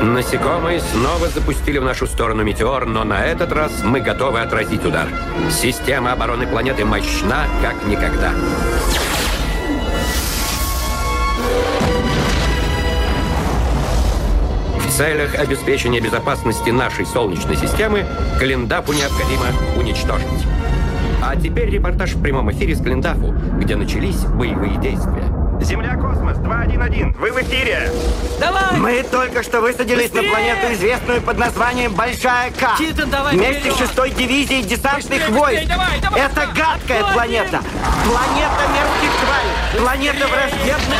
Насекомые снова запустили в нашу сторону метеор, но на этот раз мы готовы отразить удар. Система обороны планеты мощна, как никогда. В целях обеспечения безопасности нашей Солнечной системы Калиндафу необходимо уничтожить. А теперь репортаж в прямом эфире с Калиндафу, где начались боевые действия. Земля Космос 211, вы в эфире. Давай! Мы только что высадились Быстрее! на планету, известную под названием Большая К. Читан, давай Вместе шестой дивизией десантных Быстрее, войск. быстрее, давай, давай! Это гадкая Подходим! планета. Планета мерзких тварей. Планета враждебных.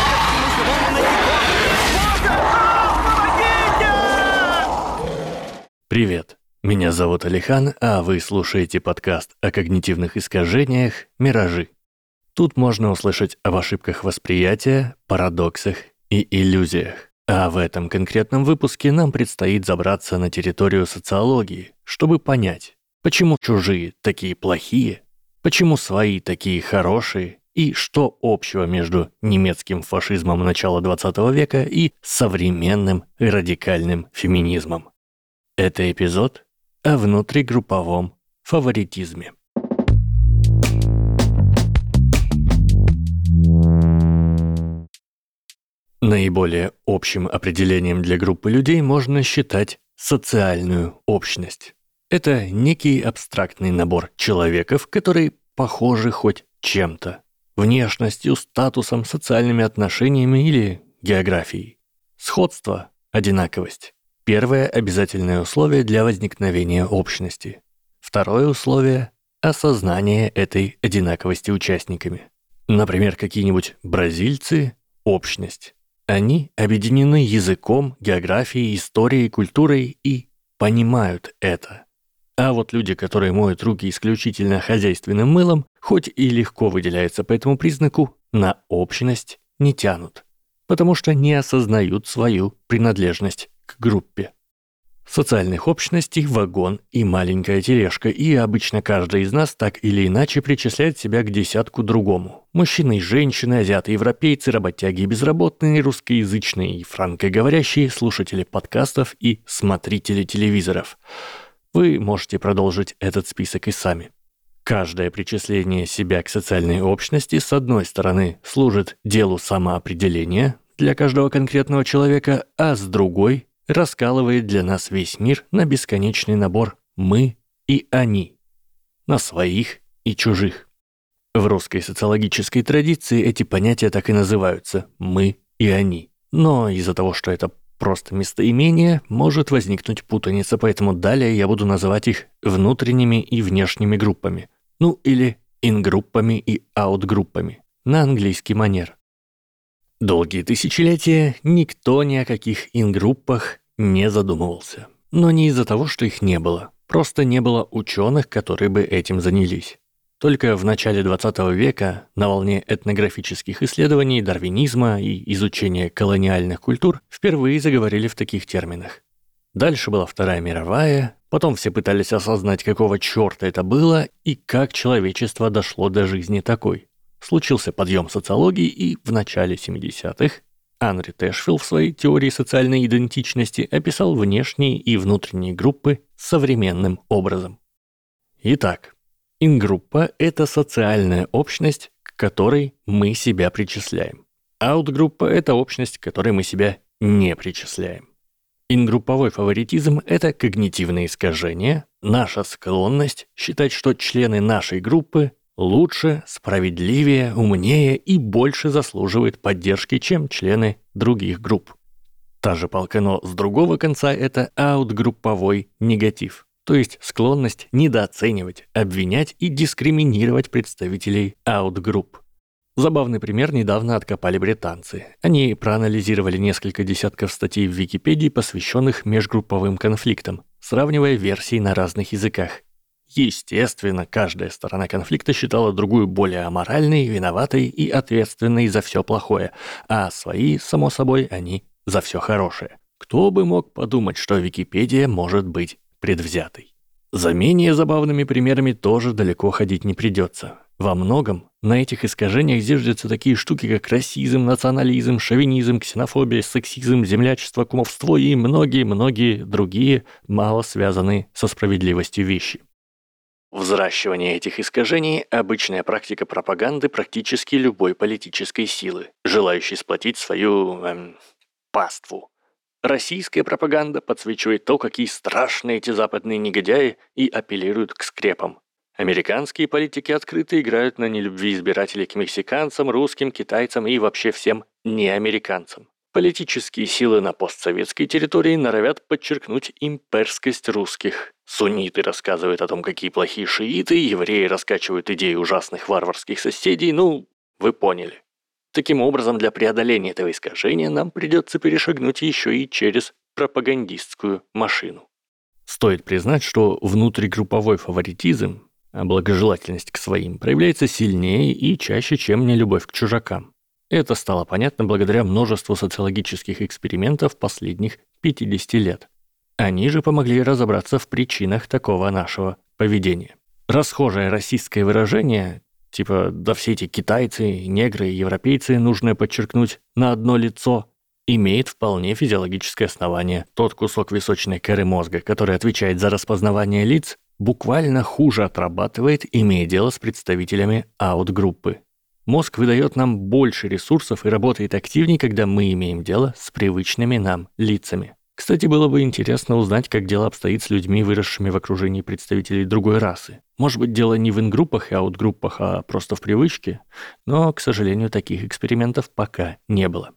Привет, меня зовут Алихан, а вы слушаете подкаст о когнитивных искажениях «Миражи». Тут можно услышать об ошибках восприятия, парадоксах и иллюзиях. А в этом конкретном выпуске нам предстоит забраться на территорию социологии, чтобы понять, почему чужие такие плохие, почему свои такие хорошие и что общего между немецким фашизмом начала 20 века и современным радикальным феминизмом. Это эпизод о внутригрупповом фаворитизме. Наиболее общим определением для группы людей можно считать социальную общность. Это некий абстрактный набор человеков, которые похожи хоть чем-то. Внешностью, статусом, социальными отношениями или географией. Сходство, одинаковость. Первое обязательное условие для возникновения общности. Второе условие – осознание этой одинаковости участниками. Например, какие-нибудь бразильцы – общность. Они объединены языком, географией, историей, культурой и понимают это. А вот люди, которые моют руки исключительно хозяйственным мылом, хоть и легко выделяются по этому признаку, на общность не тянут, потому что не осознают свою принадлежность к группе. Социальных общностей вагон и маленькая тележка, и обычно каждый из нас так или иначе причисляет себя к десятку другому. Мужчины и женщины, азиаты, европейцы, работяги и безработные, русскоязычные и франкоговорящие, слушатели подкастов и смотрители телевизоров. Вы можете продолжить этот список и сами. Каждое причисление себя к социальной общности, с одной стороны, служит делу самоопределения для каждого конкретного человека, а с другой раскалывает для нас весь мир на бесконечный набор «мы» и «они», на своих и чужих. В русской социологической традиции эти понятия так и называются «мы» и «они». Но из-за того, что это просто местоимение, может возникнуть путаница, поэтому далее я буду называть их внутренними и внешними группами. Ну или ингруппами и аутгруппами на английский манер. Долгие тысячелетия никто ни о каких ингруппах не задумывался. Но не из-за того, что их не было. Просто не было ученых, которые бы этим занялись. Только в начале 20 века, на волне этнографических исследований, дарвинизма и изучения колониальных культур, впервые заговорили в таких терминах. Дальше была Вторая мировая, потом все пытались осознать, какого черта это было и как человечество дошло до жизни такой. Случился подъем социологии, и в начале 70-х Анри Тэшфилл в своей теории социальной идентичности описал внешние и внутренние группы современным образом. Итак, ингруппа – это социальная общность, к которой мы себя причисляем. Аутгруппа – это общность, к которой мы себя не причисляем. Ингрупповой фаворитизм – это когнитивное искажение, наша склонность считать, что члены нашей группы лучше, справедливее, умнее и больше заслуживают поддержки, чем члены других групп. Та же палка, но с другого конца это аутгрупповой негатив, то есть склонность недооценивать, обвинять и дискриминировать представителей аутгрупп. Забавный пример недавно откопали британцы. Они проанализировали несколько десятков статей в Википедии, посвященных межгрупповым конфликтам, сравнивая версии на разных языках. Естественно, каждая сторона конфликта считала другую более аморальной, виноватой и ответственной за все плохое, а свои, само собой, они за все хорошее. Кто бы мог подумать, что Википедия может быть предвзятой? За менее забавными примерами тоже далеко ходить не придется. Во многом на этих искажениях зиждятся такие штуки, как расизм, национализм, шовинизм, ксенофобия, сексизм, землячество, кумовство и многие-многие другие, мало связанные со справедливостью вещи. Взращивание этих искажений – обычная практика пропаганды практически любой политической силы, желающей сплотить свою... Эм, паству. Российская пропаганда подсвечивает то, какие страшные эти западные негодяи и апеллируют к скрепам. Американские политики открыто играют на нелюбви избирателей к мексиканцам, русским, китайцам и вообще всем неамериканцам. Политические силы на постсоветской территории норовят подчеркнуть имперскость русских. Сунниты рассказывают о том, какие плохие шииты, евреи раскачивают идеи ужасных варварских соседей, ну, вы поняли. Таким образом, для преодоления этого искажения нам придется перешагнуть еще и через пропагандистскую машину. Стоит признать, что внутригрупповой фаворитизм а благожелательность к своим проявляется сильнее и чаще, чем нелюбовь к чужакам. Это стало понятно благодаря множеству социологических экспериментов последних 50 лет. Они же помогли разобраться в причинах такого нашего поведения. Расхожее российское выражение, типа «да все эти китайцы, негры и европейцы, нужно подчеркнуть, на одно лицо», имеет вполне физиологическое основание. Тот кусок височной коры мозга, который отвечает за распознавание лиц, буквально хуже отрабатывает, имея дело с представителями аут-группы. Мозг выдает нам больше ресурсов и работает активнее, когда мы имеем дело с привычными нам лицами. Кстати, было бы интересно узнать, как дело обстоит с людьми, выросшими в окружении представителей другой расы. Может быть, дело не в ингруппах и аутгруппах, а просто в привычке, но, к сожалению, таких экспериментов пока не было.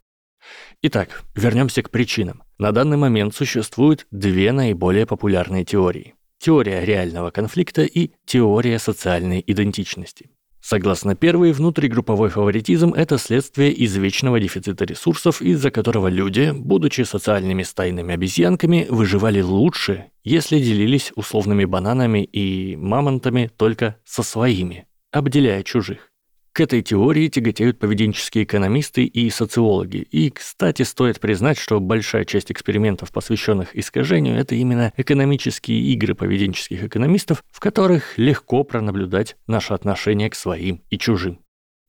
Итак, вернемся к причинам. На данный момент существуют две наиболее популярные теории теория реального конфликта и теория социальной идентичности. Согласно первой, внутригрупповой фаворитизм – это следствие извечного дефицита ресурсов, из-за которого люди, будучи социальными стайными обезьянками, выживали лучше, если делились условными бананами и мамонтами только со своими, обделяя чужих. К этой теории тяготеют поведенческие экономисты и социологи. И, кстати, стоит признать, что большая часть экспериментов, посвященных искажению, это именно экономические игры поведенческих экономистов, в которых легко пронаблюдать наше отношение к своим и чужим.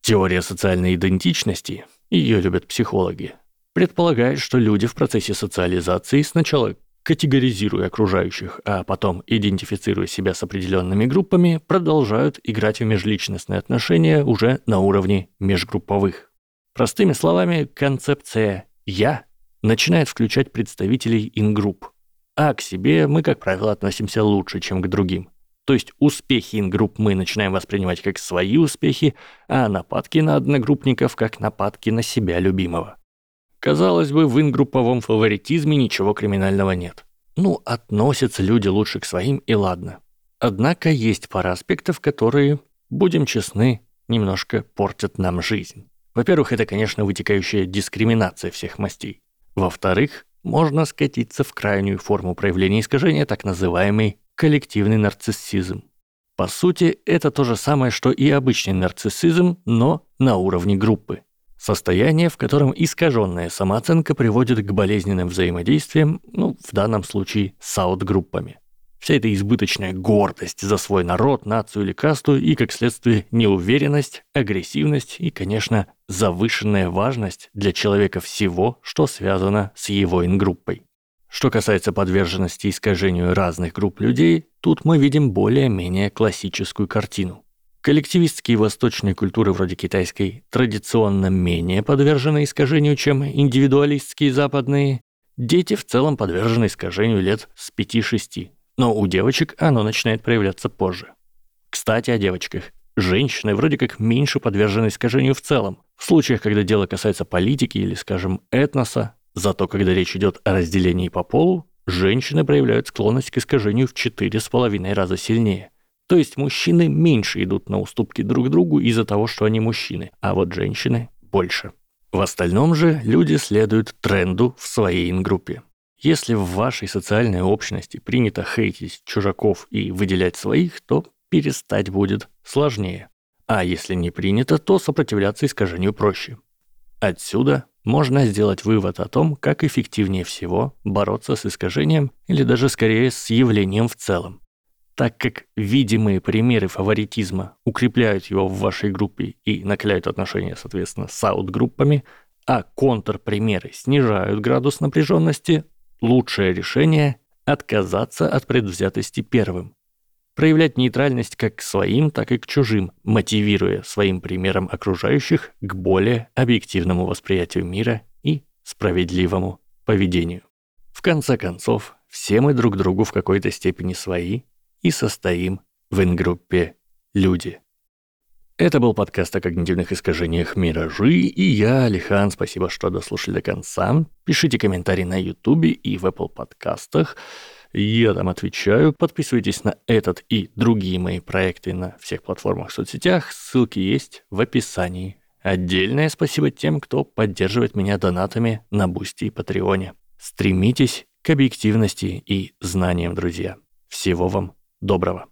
Теория социальной идентичности, ее любят психологи, предполагает, что люди в процессе социализации сначала категоризируя окружающих, а потом идентифицируя себя с определенными группами, продолжают играть в межличностные отношения уже на уровне межгрупповых. Простыми словами, концепция «я» начинает включать представителей ингрупп, а к себе мы, как правило, относимся лучше, чем к другим. То есть успехи ингрупп мы начинаем воспринимать как свои успехи, а нападки на одногруппников как нападки на себя любимого. Казалось бы, в ингрупповом фаворитизме ничего криминального нет. Ну, относятся люди лучше к своим, и ладно. Однако есть пара аспектов, которые, будем честны, немножко портят нам жизнь. Во-первых, это, конечно, вытекающая дискриминация всех мастей. Во-вторых, можно скатиться в крайнюю форму проявления искажения, так называемый коллективный нарциссизм. По сути, это то же самое, что и обычный нарциссизм, но на уровне группы. Состояние, в котором искаженная самооценка приводит к болезненным взаимодействиям, ну, в данном случае, с аут-группами. Вся эта избыточная гордость за свой народ, нацию или касту и, как следствие, неуверенность, агрессивность и, конечно, завышенная важность для человека всего, что связано с его ингруппой. Что касается подверженности искажению разных групп людей, тут мы видим более-менее классическую картину. Коллективистские восточные культуры вроде китайской традиционно менее подвержены искажению, чем индивидуалистские западные. Дети в целом подвержены искажению лет с 5-6, но у девочек оно начинает проявляться позже. Кстати, о девочках. Женщины вроде как меньше подвержены искажению в целом. В случаях, когда дело касается политики или, скажем, этноса, зато когда речь идет о разделении по полу, женщины проявляют склонность к искажению в 4,5 раза сильнее. То есть мужчины меньше идут на уступки друг другу из-за того, что они мужчины, а вот женщины больше. В остальном же люди следуют тренду в своей ингруппе. Если в вашей социальной общности принято хейтить чужаков и выделять своих, то перестать будет сложнее. А если не принято, то сопротивляться искажению проще. Отсюда можно сделать вывод о том, как эффективнее всего бороться с искажением или даже скорее с явлением в целом. Так как видимые примеры фаворитизма укрепляют его в вашей группе и накаляют отношения, соответственно, с аут-группами, а контрпримеры снижают градус напряженности, лучшее решение – отказаться от предвзятости первым. Проявлять нейтральность как к своим, так и к чужим, мотивируя своим примером окружающих к более объективному восприятию мира и справедливому поведению. В конце концов, все мы друг другу в какой-то степени свои и состоим в ингруппе «Люди». Это был подкаст о когнитивных искажениях «Миражи», и я, Алихан, спасибо, что дослушали до конца. Пишите комментарии на Ютубе и в Apple подкастах. Я там отвечаю. Подписывайтесь на этот и другие мои проекты на всех платформах в соцсетях. Ссылки есть в описании. Отдельное спасибо тем, кто поддерживает меня донатами на Бусти и Патреоне. Стремитесь к объективности и знаниям, друзья. Всего вам доброго.